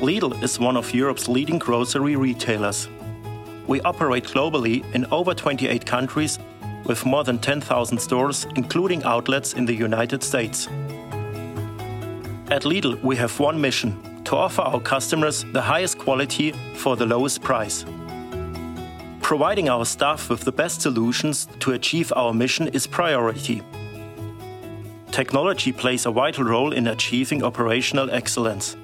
Lidl is one of Europe's leading grocery retailers. We operate globally in over 28 countries with more than 10,000 stores, including outlets in the United States. At Lidl, we have one mission to offer our customers the highest quality for the lowest price. Providing our staff with the best solutions to achieve our mission is priority. Technology plays a vital role in achieving operational excellence.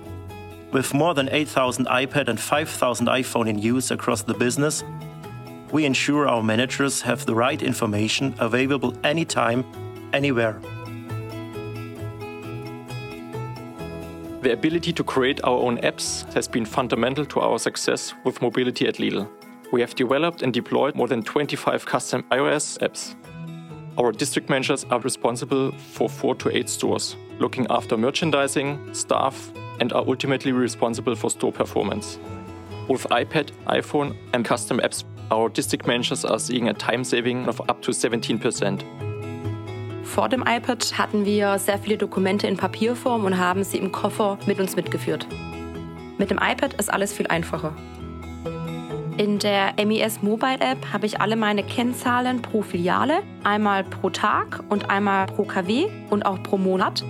With more than 8,000 iPad and 5,000 iPhone in use across the business, we ensure our managers have the right information available anytime, anywhere. The ability to create our own apps has been fundamental to our success with mobility at Lidl. We have developed and deployed more than 25 custom iOS apps. Our district managers are responsible for four to eight stores, looking after merchandising, staff, and are ultimately responsible for store performance. With iPad, iPhone, and custom apps, our district managers are seeing a time saving of up to 17%. Vor dem iPad hatten wir sehr viele Dokumente in Papierform und haben sie im Koffer mit uns mitgeführt. Mit dem iPad ist alles viel einfacher. In der MES Mobile App habe ich alle meine Kennzahlen pro Filiale, einmal pro Tag und einmal pro KW und auch pro Monat.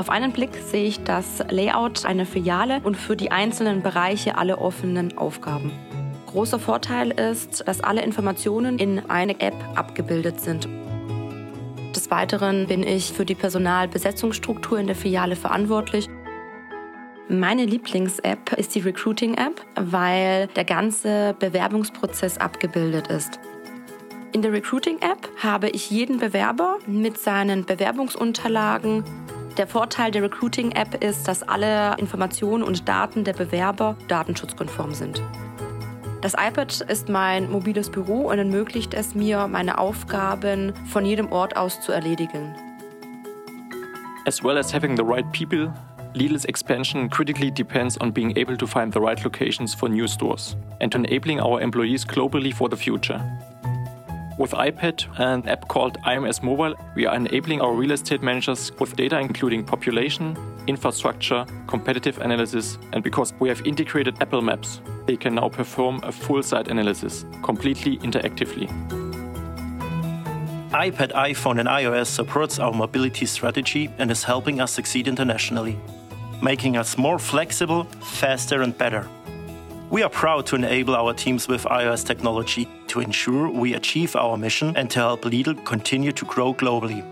Auf einen Blick sehe ich das Layout einer Filiale und für die einzelnen Bereiche alle offenen Aufgaben. Großer Vorteil ist, dass alle Informationen in eine App abgebildet sind. Des Weiteren bin ich für die Personalbesetzungsstruktur in der Filiale verantwortlich. Meine Lieblings-App ist die Recruiting-App, weil der ganze Bewerbungsprozess abgebildet ist. In der Recruiting-App habe ich jeden Bewerber mit seinen Bewerbungsunterlagen, der Vorteil der Recruiting-App ist, dass alle Informationen und Daten der Bewerber datenschutzkonform sind. Das iPad ist mein mobiles Büro und ermöglicht es mir, meine Aufgaben von jedem Ort aus zu erledigen. As well as having the right people, Lidl's expansion critically depends on being able to find the right locations for new stores and enabling our employees globally for the future. With iPad and an app called IMS Mobile, we are enabling our real estate managers with data including population, infrastructure, competitive analysis, and because we have integrated Apple Maps, they can now perform a full site analysis completely interactively. iPad, iPhone, and iOS supports our mobility strategy and is helping us succeed internationally, making us more flexible, faster, and better. We are proud to enable our teams with iOS technology to ensure we achieve our mission and to help Lidl continue to grow globally.